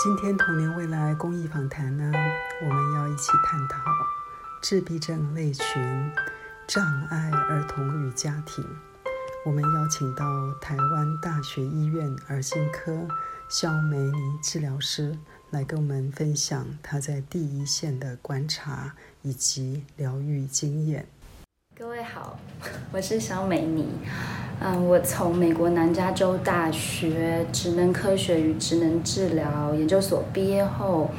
今天童年未来公益访谈呢，我们要一起探讨自闭症类群障碍儿童与家庭。我们邀请到台湾大学医院儿心科肖梅妮治疗师来跟我们分享他在第一线的观察以及疗愈经验。各位好，我是肖梅妮。嗯，我从美国南加州大学职能科学与职能治疗研究所毕业后，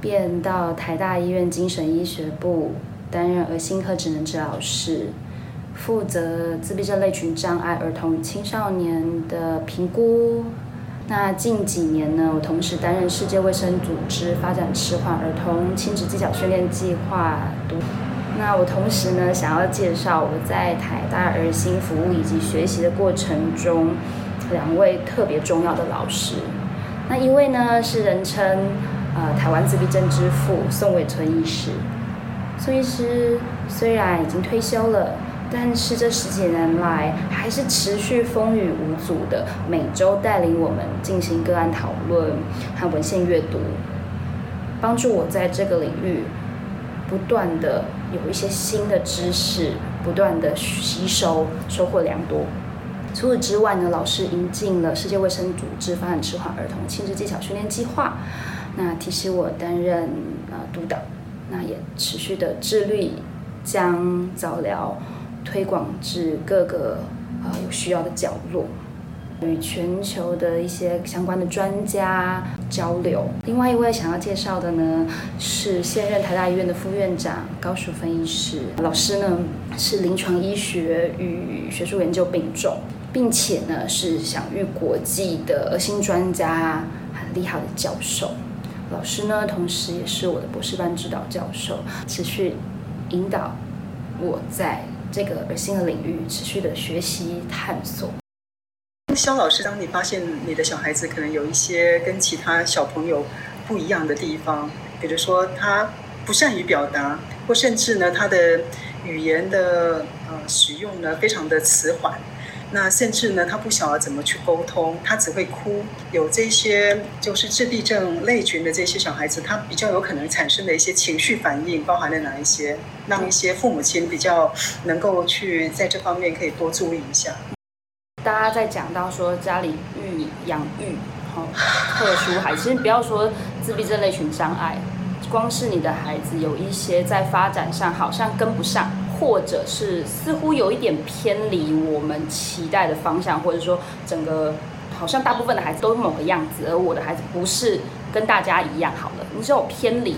便到台大医院精神医学部担任儿心科职能治疗师，负责自闭症类群障碍儿童与青少年的评估。那近几年呢，我同时担任世界卫生组织发展迟缓儿童亲子技巧训练计划。那我同时呢，想要介绍我在台大儿心服务以及学习的过程中，两位特别重要的老师。那一位呢是人称呃台湾自闭症之父宋伟存医师。宋医师虽然已经退休了，但是这十几年来还是持续风雨无阻的，每周带领我们进行个案讨论和文献阅读，帮助我在这个领域。不断的有一些新的知识，不断的吸收，收获良多。除此之外呢，老师引进了世界卫生组织发展迟缓儿童亲子技巧训练计划，那提醒我担任呃督导，那也持续的致力将早疗推广至各个呃有需要的角落。与全球的一些相关的专家交流。另外一位想要介绍的呢，是现任台大医院的副院长高淑芬医师。老师呢是临床医学与学术研究并重，并且呢是享誉国际的儿心专家，很厉害的教授。老师呢同时也是我的博士班指导教授，持续引导我在这个儿心的领域持续的学习探索。肖老师，当你发现你的小孩子可能有一些跟其他小朋友不一样的地方，比如说他不善于表达，或甚至呢他的语言的呃使用呢非常的迟缓，那甚至呢他不晓得怎么去沟通，他只会哭，有这些就是自闭症类群的这些小孩子，他比较有可能产生的一些情绪反应包含了哪一些，让一些父母亲比较能够去在这方面可以多注意一下。大家在讲到说家里育养育，好特殊孩子，其实不要说自闭症类群障碍，光是你的孩子有一些在发展上好像跟不上，或者是似乎有一点偏离我们期待的方向，或者说整个好像大部分的孩子都是某个样子，而我的孩子不是跟大家一样好了，你这种偏离，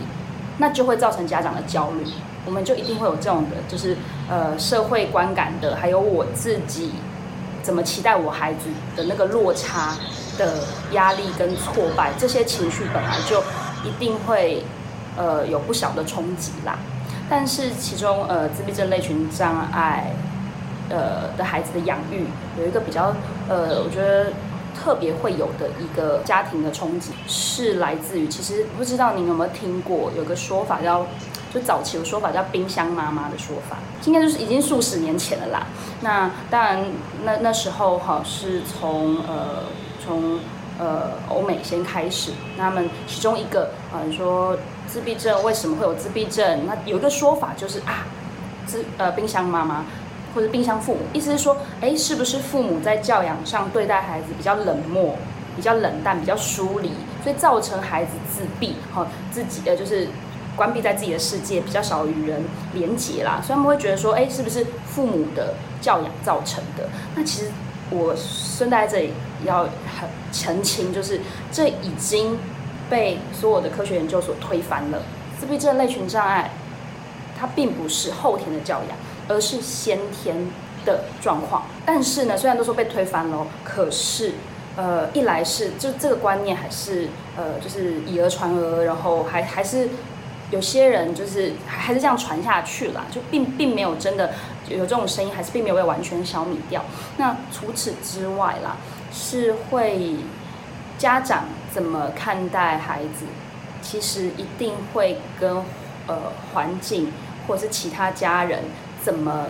那就会造成家长的焦虑，我们就一定会有这种的，就是呃社会观感的，还有我自己。怎么期待我孩子的那个落差的压力跟挫败，这些情绪本来就一定会呃有不小的冲击啦。但是其中呃自闭症类群障碍呃的孩子的养育有一个比较呃我觉得特别会有的一个家庭的冲击，是来自于其实不知道您有没有听过有个说法叫。就早期有说法叫“冰箱妈妈”的说法，应该就是已经数十年前了啦。那当然，那那时候哈是从呃从呃欧美先开始，他们其中一个啊说自闭症为什么会有自闭症？那有一个说法就是啊，自呃冰箱妈妈或者冰箱父母，意思是说，哎，是不是父母在教养上对待孩子比较冷漠、比较冷淡、比较疏离，所以造成孩子自闭？哈，自己呃就是。关闭在自己的世界，比较少与人连结啦，所以他们会觉得说，哎，是不是父母的教养造成的？那其实我顺带这里要很澄清，就是这已经被所有的科学研究所推翻了。自闭症类群障碍，它并不是后天的教养，而是先天的状况。但是呢，虽然都说被推翻了，可是呃，一来是就这个观念还是呃，就是以讹传讹，然后还还是。有些人就是还是这样传下去了，就并并没有真的有这种声音，还是并没有被完全消灭掉。那除此之外啦，是会家长怎么看待孩子，其实一定会跟呃环境或者是其他家人怎么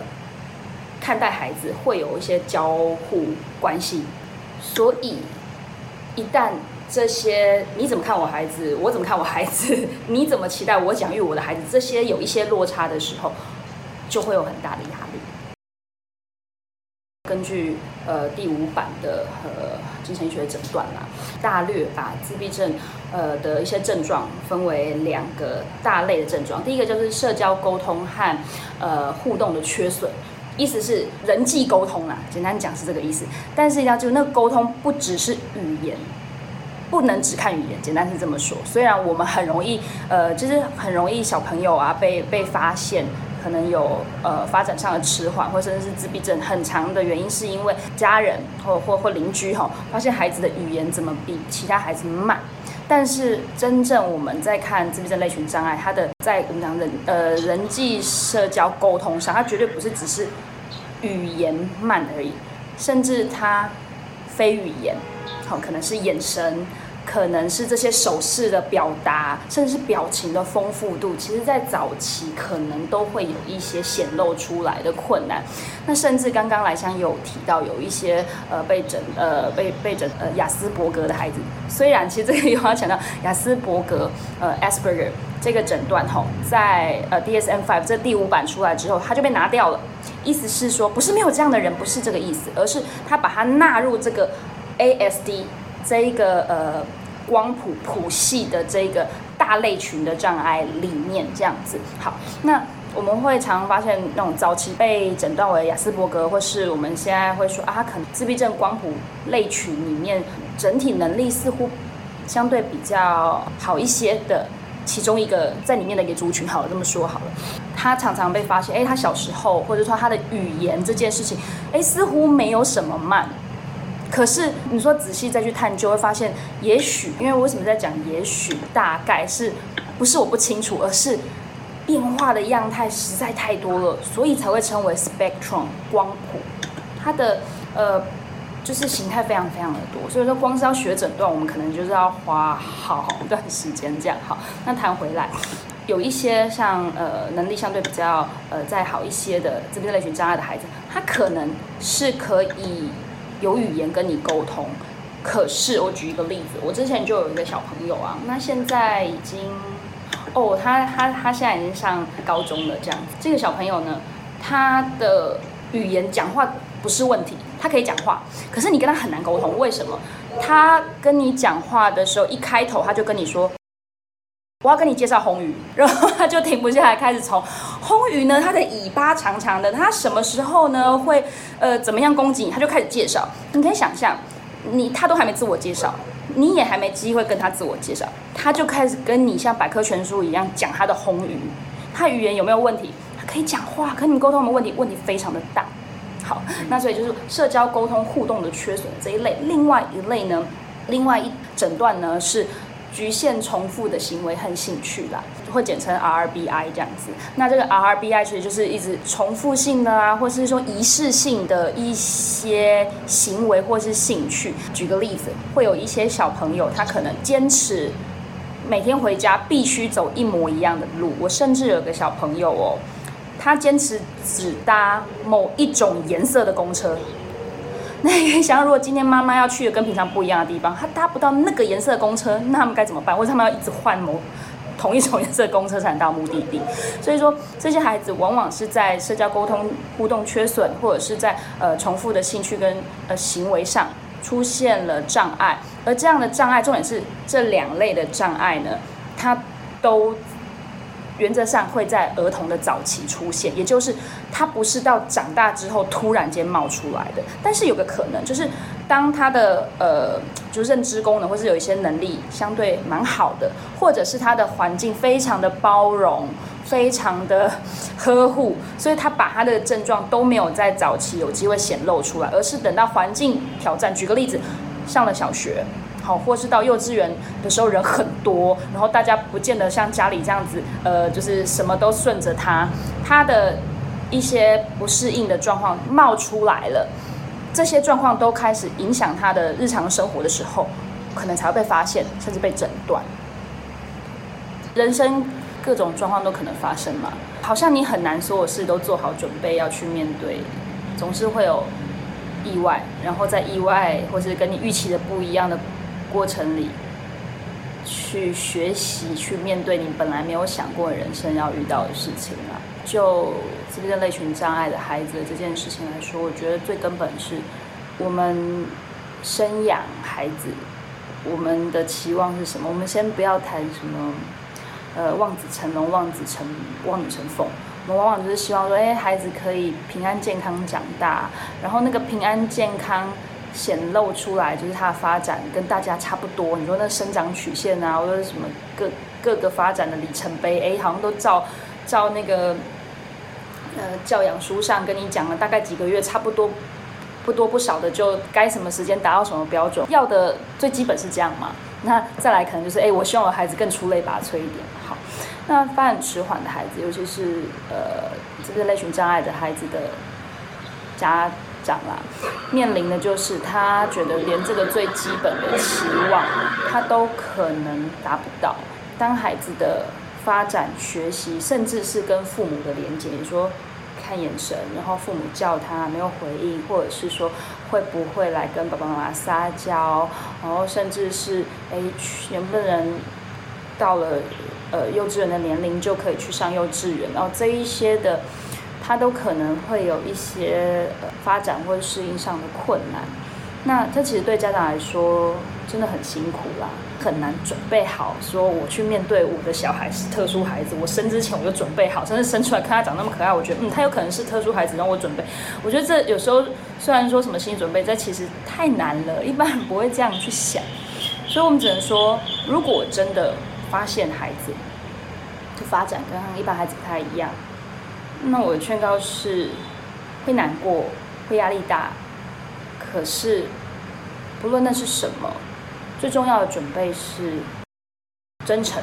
看待孩子会有一些交互关系。所以一旦这些你怎么看我孩子，我怎么看我孩子，你怎么期待我养育我的孩子，这些有一些落差的时候，就会有很大的压力。根据呃第五版的呃精神医学诊断啦，大略把自闭症呃的一些症状分为两个大类的症状。第一个就是社交沟通和呃互动的缺损，意思是人际沟通啦，简单讲是这个意思。但是要就那个沟通不只是语言，不能只看语言，简单是这么说。虽然我们很容易呃就是很容易小朋友啊被被发现。可能有呃发展上的迟缓，或甚至是自闭症，很长的原因是因为家人或 或或邻居哈发现孩子的语言怎么比其他孩子慢。但是真正我们在看自闭症类群障碍，他的在我们讲人呃人际社交沟通上，他绝对不是只是语言慢而已，甚至他非语言，好可能是眼神。可能是这些手势的表达，甚至是表情的丰富度，其实在早期可能都会有一些显露出来的困难。那甚至刚刚来香有提到，有一些呃被诊呃被被诊呃雅斯伯格的孩子，虽然其实这个又要强调雅斯伯格呃 Asperger 这个诊断吼，在呃 DSM-5 这第五版出来之后，它就被拿掉了。意思是说，不是没有这样的人，不是这个意思，而是他把它纳入这个 ASD。这一个呃光谱谱系的这个大类群的障碍里面，这样子好。那我们会常发现那种早期被诊断为雅斯伯格，或是我们现在会说啊，可能自闭症光谱类群里面整体能力似乎相对比较好一些的其中一个在里面的一个族群。好了，这么说好了，他常常被发现，哎，他小时候或者说他的语言这件事情，哎，似乎没有什么慢。可是你说仔细再去探究，会发现，也许因为为什么在讲，也许大概是不是我不清楚，而是变化的样态实在太多了，所以才会称为 spectrum 光谱。它的呃就是形态非常非常的多，所以说光是要学诊断，我们可能就是要花好一段时间这样。好，那谈回来，有一些像呃能力相对比较呃再好一些的自闭类型障碍的孩子，他可能是可以。有语言跟你沟通，可是我举一个例子，我之前就有一个小朋友啊，那现在已经，哦，他他他现在已经上高中了，这样子。这个小朋友呢，他的语言讲话不是问题，他可以讲话，可是你跟他很难沟通，为什么？他跟你讲话的时候，一开头他就跟你说。我要跟你介绍红鱼，然后他就停不下来，开始从红鱼呢，它的尾巴长长的，它什么时候呢会呃怎么样攻击你？他就开始介绍。你可以想象，你他都还没自我介绍，你也还没机会跟他自我介绍，他就开始跟你像百科全书一样讲他的红鱼。他语言有没有问题？他可以讲话，跟你沟通的问题？问题非常的大。好，那所以就是社交沟通互动的缺损这一类。另外一类呢，另外一诊断呢是。局限重复的行为和兴趣啦，会简称 RBI 这样子。那这个 RBI 其实就是一直重复性的啊，或是说仪式性的一些行为或是兴趣。举个例子，会有一些小朋友，他可能坚持每天回家必须走一模一样的路。我甚至有个小朋友哦，他坚持只搭某一种颜色的公车。那你想，如果今天妈妈要去的跟平常不一样的地方，她搭不到那个颜色的公车，那他们该怎么办？或者他们要一直换某同一种颜色的公车才能到目的地？所以说，这些孩子往往是在社交沟通互动缺损，或者是在呃重复的兴趣跟呃行为上出现了障碍。而这样的障碍，重点是这两类的障碍呢，它都。原则上会在儿童的早期出现，也就是他不是到长大之后突然间冒出来的。但是有个可能，就是当他的呃，就认知功能或是有一些能力相对蛮好的，或者是他的环境非常的包容、非常的呵护，所以他把他的症状都没有在早期有机会显露出来，而是等到环境挑战。举个例子，上了小学。好，或是到幼稚园的时候人很多，然后大家不见得像家里这样子，呃，就是什么都顺着他，他的一些不适应的状况冒出来了，这些状况都开始影响他的日常生活的时候，可能才会被发现，甚至被诊断。人生各种状况都可能发生嘛，好像你很难所有事都做好准备要去面对，总是会有意外，然后在意外或是跟你预期的不一样的。过程里去学习，去面对你本来没有想过人生要遇到的事情啊。就自闭症类群障碍的孩子这件事情来说，我觉得最根本是我们生养孩子，我们的期望是什么？我们先不要谈什么，呃，望子成龙、望子成望女成凤。我们往往就是希望说，哎，孩子可以平安健康长大，然后那个平安健康显露出来，就是他的发展跟大家差不多。你说那生长曲线啊，或者什么各各个发展的里程碑，哎，好像都照照那个呃教养书上跟你讲了，大概几个月差不多不多不少的，就该什么时间达到什么标准，要的最基本是这样嘛。那再来可能就是，哎，我希望我孩子更出类拔萃一点，好。那发展迟缓的孩子，尤其是呃这个类型障碍的孩子的家长啦，面临的就是他觉得连这个最基本的期望，他都可能达不到。当孩子的发展、学习，甚至是跟父母的连接，你说看眼神，然后父母叫他没有回应，或者是说会不会来跟爸爸妈妈撒娇，然后甚至是哎能不能到了。呃，幼稚园的年龄就可以去上幼稚园，然后这一些的，他都可能会有一些呃发展或者适应上的困难。那这其实对家长来说真的很辛苦啦，很难准备好，说我去面对我的小孩是特殊孩子，我生之前我就准备好，甚至生出来看他长那么可爱，我觉得嗯，他有可能是特殊孩子，让我准备。我觉得这有时候虽然说什么心理准备，这其实太难了，一般不会这样去想。所以我们只能说，如果真的。发现孩子的发展跟一般孩子不太一样，那我的劝告是：会难过，会压力大，可是不论那是什么，最重要的准备是真诚。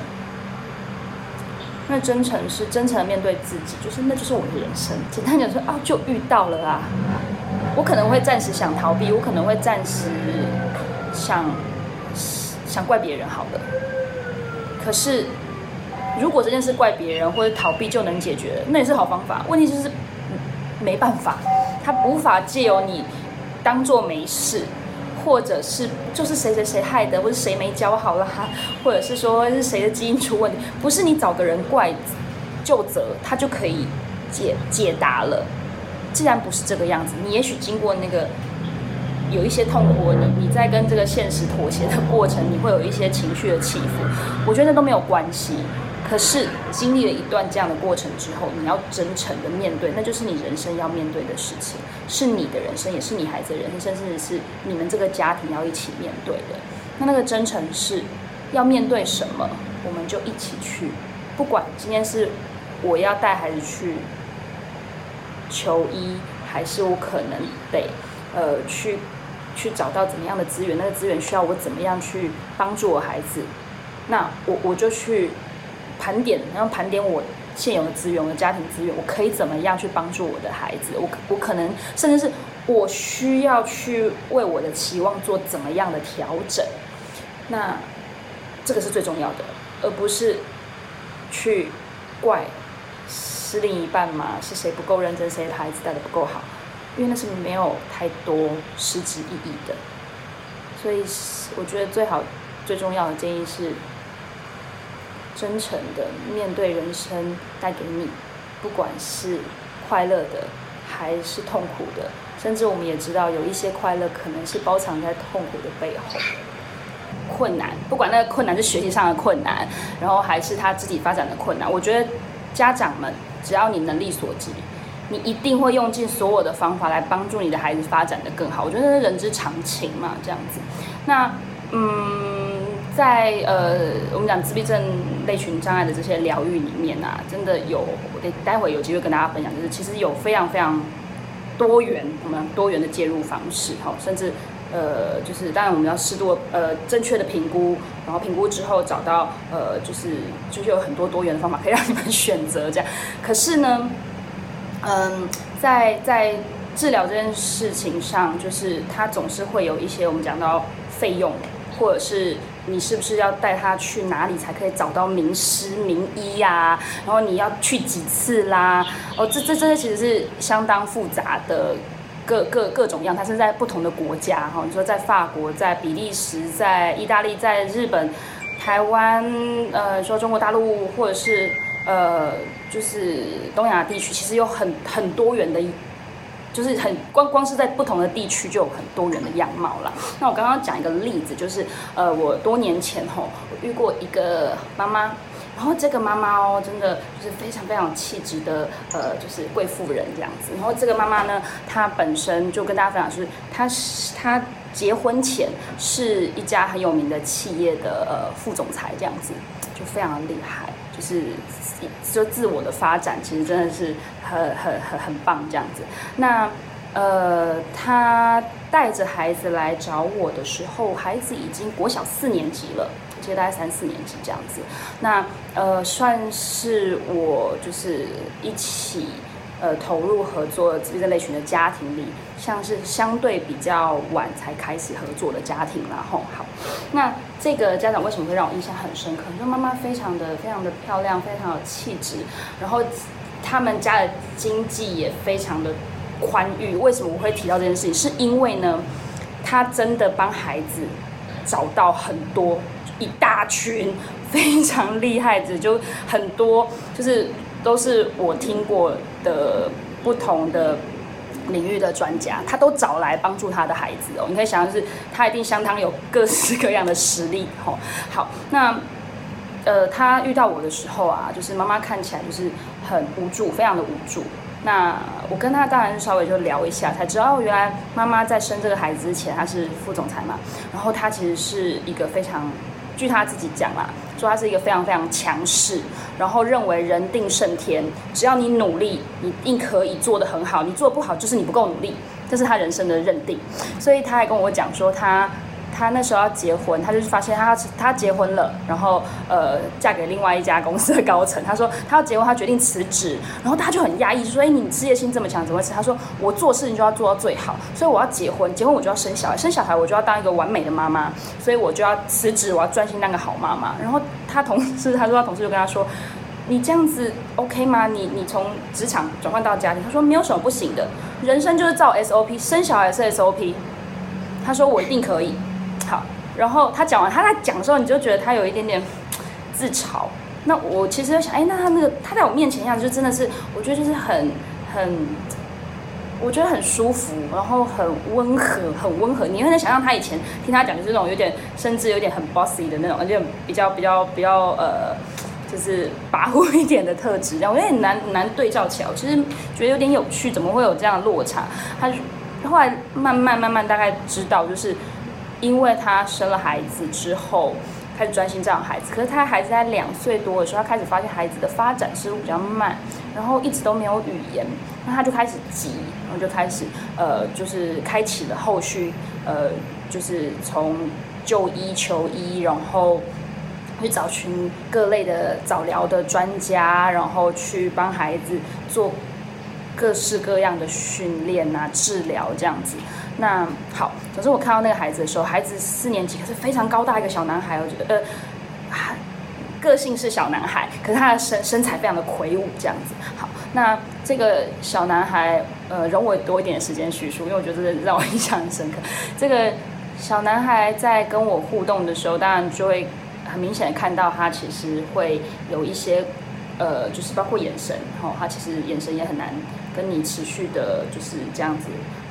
那真诚是真诚的面对自己，就是那就是我的人生。简单讲说啊，就遇到了啊，我可能会暂时想逃避，我可能会暂时想想怪别人，好的。可是，如果这件事怪别人或者逃避就能解决，那也是好方法。问题就是没办法，他无法借由你当做没事，或者是就是谁谁谁害的，或者谁没教好了，或者是说是谁的基因出问题，不是你找个人怪就责，他就可以解解答了。既然不是这个样子，你也许经过那个。有一些痛苦，你你在跟这个现实妥协的过程，你会有一些情绪的起伏，我觉得那都没有关系。可是经历了一段这样的过程之后，你要真诚的面对，那就是你人生要面对的事情，是你的人生，也是你孩子的人生，甚至是你们这个家庭要一起面对的。那那个真诚是要面对什么，我们就一起去。不管今天是我要带孩子去求医，还是我可能得呃去。去找到怎么样的资源，那个资源需要我怎么样去帮助我孩子？那我我就去盘点，然后盘点我现有的资源，我的家庭资源，我可以怎么样去帮助我的孩子？我我可能甚至是我需要去为我的期望做怎么样的调整？那这个是最重要的，而不是去怪是另一半嘛？是谁不够认真？谁的孩子带的不够好？因为那是没有太多实质意义的，所以我觉得最好、最重要的建议是真诚的面对人生带给你，不管是快乐的还是痛苦的，甚至我们也知道有一些快乐可能是包藏在痛苦的背后。困难，不管那个困难是学习上的困难，然后还是他自己发展的困难，我觉得家长们只要你能力所及。你一定会用尽所有的方法来帮助你的孩子发展的更好，我觉得那是人之常情嘛，这样子。那嗯，在呃我们讲自闭症类群障碍的这些疗愈里面啊，真的有，我待会有机会跟大家分享，就是其实有非常非常多元，我们多元的介入方式，哈，甚至呃就是当然我们要适度呃正确的评估，然后评估之后找到呃就是就是有很多多元的方法可以让你们选择这样。可是呢？嗯，在在治疗这件事情上，就是它总是会有一些我们讲到费用，或者是你是不是要带他去哪里才可以找到名师名医呀？然后你要去几次啦？哦，这这这些其实是相当复杂的各各各种样，它是在不同的国家哈。你说在法国、在比利时、在意大利、在日本。台湾，呃，说中国大陆或者是呃，就是东亚地区，其实有很很多元的。就是很光光是在不同的地区就有很多元的样貌了。那我刚刚讲一个例子，就是呃，我多年前吼，我遇过一个妈妈，然后这个妈妈哦，真的就是非常非常气质的，呃，就是贵妇人这样子。然后这个妈妈呢，她本身就跟大家分享，就是她是她结婚前是一家很有名的企业的呃副总裁这样子，就非常厉害。就是就自我的发展，其实真的是很很很很棒这样子。那呃，他带着孩子来找我的时候，孩子已经国小四年级了，其实大概三四年级这样子。那呃，算是我就是一起。呃，投入合作这类群的家庭里，像是相对比较晚才开始合作的家庭然后好，那这个家长为什么会让我印象很深刻？说妈妈非常的非常的漂亮，非常有气质，然后他们家的经济也非常的宽裕。为什么我会提到这件事情？是因为呢，他真的帮孩子找到很多一大群非常厉害的，就很多就是。都是我听过的不同的领域的专家，他都找来帮助他的孩子哦。你可以想象是，他一定相当有各式各样的实力哦。好，那呃，他遇到我的时候啊，就是妈妈看起来就是很无助，非常的无助。那我跟他当然稍微就聊一下，才知道原来妈妈在生这个孩子之前，她是副总裁嘛。然后她其实是一个非常。据他自己讲啦，说他是一个非常非常强势，然后认为人定胜天，只要你努力，你一定可以做得很好。你做不好，就是你不够努力，这是他人生的认定。所以他还跟我讲说他。她那时候要结婚，她就是发现她她结婚了，然后呃嫁给另外一家公司的高层。她说她要结婚，她决定辞职，然后她就很压抑，就说：“哎，你事业心这么强，怎么会辞？”她说：“我做事情就要做到最好，所以我要结婚，结婚我就要生小孩，生小孩我就要当一个完美的妈妈，所以我就要辞职，我要专心当个好妈妈。”然后她同事，她说她同事就跟她说：“你这样子 OK 吗？你你从职场转换到家庭，她说没有什么不行的，人生就是照 SOP，生小孩是 SOP。”她说：“我一定可以。”好，然后他讲完，他在讲的时候，你就觉得他有一点点自嘲。那我其实想，哎，那他那个他在我面前样，就真的是，我觉得就是很很，我觉得很舒服，然后很温和，很温和。你会想象他以前听他讲，就是那种有点，甚至有点很 bossy 的那种，而且比较比较比较呃，就是跋扈一点的特质。这样我有点难难对照起来，我其实觉得有点有趣，怎么会有这样的落差？他后来慢慢慢慢大概知道，就是。因为他生了孩子之后，开始专心照顾孩子。可是他孩子在两岁多的时候，他开始发现孩子的发展似乎比较慢，然后一直都没有语言，那他就开始急，然后就开始呃，就是开启了后续呃，就是从就医求医，然后去找寻各类的早疗的专家，然后去帮孩子做各式各样的训练啊、治疗这样子。那好，总之我看到那个孩子的时候，孩子四年级，可是非常高大一个小男孩，我觉得呃，个性是小男孩，可是他的身身材非常的魁梧，这样子。好，那这个小男孩，呃，容我多一点时间叙述，因为我觉得让我印象很深刻。这个小男孩在跟我互动的时候，当然就会很明显的看到他其实会有一些，呃，就是包括眼神，哈，他其实眼神也很难跟你持续的就是这样子。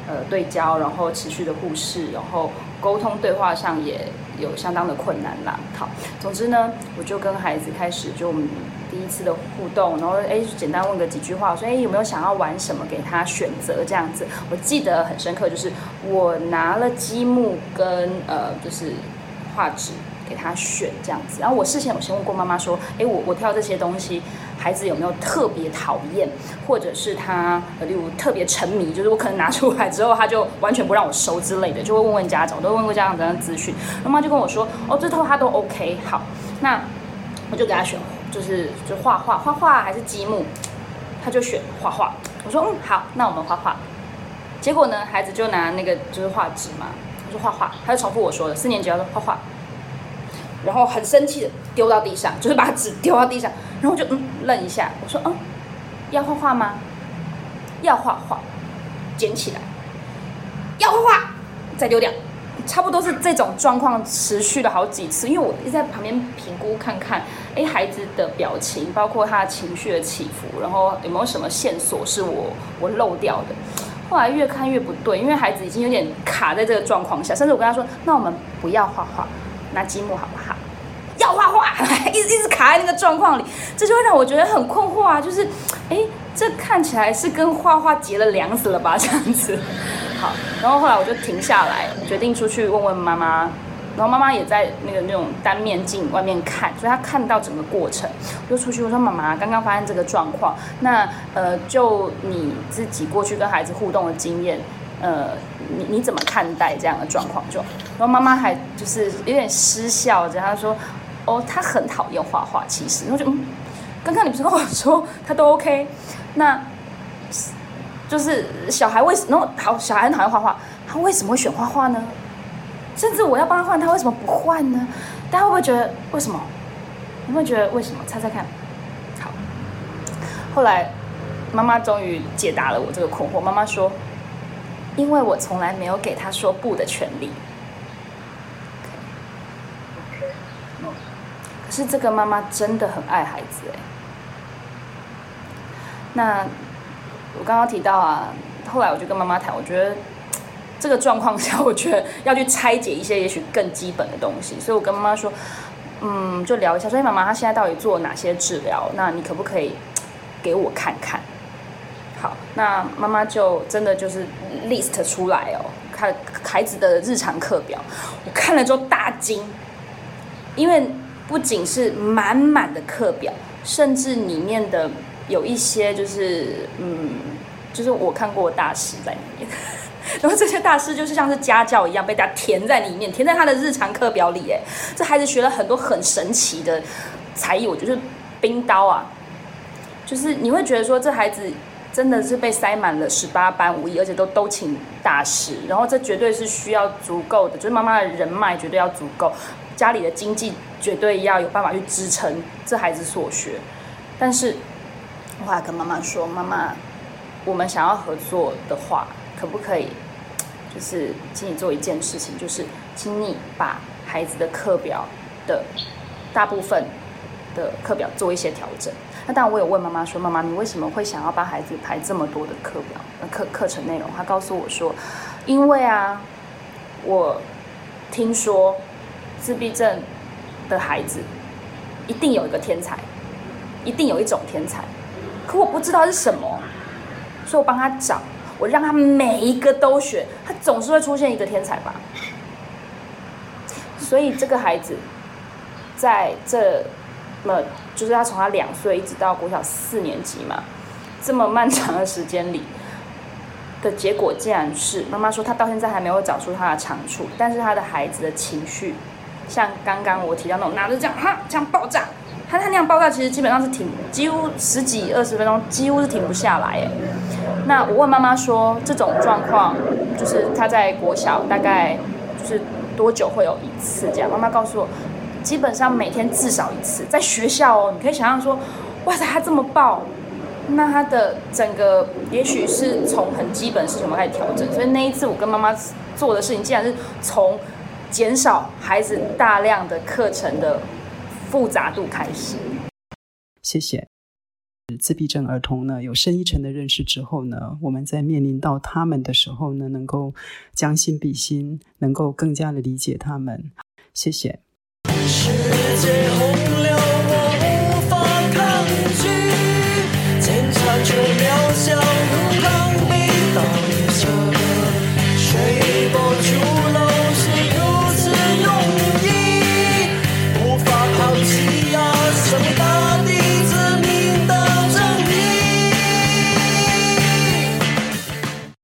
呃，对焦，然后持续的忽视，然后沟通对话上也有相当的困难啦。好，总之呢，我就跟孩子开始就我们第一次的互动，然后哎，简单问个几句话，我说哎，有没有想要玩什么，给他选择这样子。我记得很深刻，就是我拿了积木跟呃，就是画纸。给他选这样子，然后我事前我先问过妈妈说，哎，我我挑这些东西，孩子有没有特别讨厌，或者是他，例如特别沉迷，就是我可能拿出来之后，他就完全不让我收之类的，就会问问家长，我都问过家长怎样资讯，妈妈就跟我说，哦，这套他都 OK，好，那我就给他选，就是就画画，画画还是积木，他就选画画，我说嗯好，那我们画画，结果呢，孩子就拿那个就是画纸嘛，他说画画，他就重复我说的，四年级要画画。然后很生气的丢到地上，就是把纸丢到地上，然后就嗯愣一下，我说嗯，要画画吗？要画画，捡起来，要画画，再丢掉，差不多是这种状况持续了好几次，因为我一直在旁边评估看看，哎，孩子的表情，包括他的情绪的起伏，然后有没有什么线索是我我漏掉的。后来越看越不对，因为孩子已经有点卡在这个状况下，甚至我跟他说：“那我们不要画画，拿积木好不好？”画画，一直一直卡在那个状况里，这就会让我觉得很困惑啊！就是，哎，这看起来是跟画画结了梁子了吧？这样子。好，然后后来我就停下来，决定出去问问妈妈。然后妈妈也在那个那种单面镜外面看，所以她看到整个过程。就出去我说：“妈妈，刚刚发生这个状况，那呃，就你自己过去跟孩子互动的经验，呃，你你怎么看待这样的状况？”就然后妈妈还就是有点失笑着，她说：“哦，他很讨厌画画，其实。”我就嗯，刚刚你不是跟我说他都 OK，那就是小孩为什么好？小孩很讨厌画画，他为什么会选画画呢？甚至我要帮他换，他为什么不换呢？大家会不会觉得为什么？你会觉得为什么？猜猜看。好，后来妈妈终于解答了我这个困惑。妈妈说：“因为我从来没有给他说不的权利。”是这个妈妈真的很爱孩子哎。那我刚刚提到啊，后来我就跟妈妈谈，我觉得。这个状况下，我觉得要去拆解一些也许更基本的东西，所以我跟妈妈说，嗯，就聊一下，说，哎，妈妈，她现在到底做哪些治疗？那你可不可以给我看看？好，那妈妈就真的就是 list 出来哦，看孩子的日常课表，我看了之后大惊，因为不仅是满满的课表，甚至里面的有一些就是，嗯，就是我看过大师在里面。然后这些大师就是像是家教一样被大家填在里面，填在他的日常课表里。哎，这孩子学了很多很神奇的才艺，我觉得冰刀啊，就是你会觉得说这孩子真的是被塞满了十八般武艺，而且都都请大师。然后这绝对是需要足够的，就是妈妈的人脉绝对要足够，家里的经济绝对要有办法去支撑这孩子所学。但是我还跟妈妈说，妈妈，我们想要合作的话。可不可以，就是请你做一件事情，就是请你把孩子的课表的大部分的课表做一些调整。那当然，我有问妈妈说：“妈妈，你为什么会想要帮孩子排这么多的课表、课课程内容？”她告诉我说：“因为啊，我听说自闭症的孩子一定有一个天才，一定有一种天才，可我不知道是什么，所以我帮他找。”我让他每一个都学，他总是会出现一个天才吧。所以这个孩子在这么就是他从他两岁一直到国小四年级嘛，这么漫长的时间里的结果，竟然是妈妈说他到现在还没有找出他的长处，但是他的孩子的情绪，像刚刚我提到那种拿着这样哈这样爆炸，他他那样爆炸其实基本上是停几乎十几二十分钟几乎是停不下来哎。那我问妈妈说，这种状况就是他在国小大概就是多久会有一次这样？妈妈告诉我，基本上每天至少一次。在学校哦，你可以想象说，哇塞，他这么爆，那他的整个也许是从很基本事情开始调整。所以那一次我跟妈妈做的事情，竟然是从减少孩子大量的课程的复杂度开始。谢谢。自闭症儿童呢，有深一层的认识之后呢，我们在面临到他们的时候呢，能够将心比心，能够更加的理解他们。谢谢。世界洪流，我无法抗拒，坚强却渺小。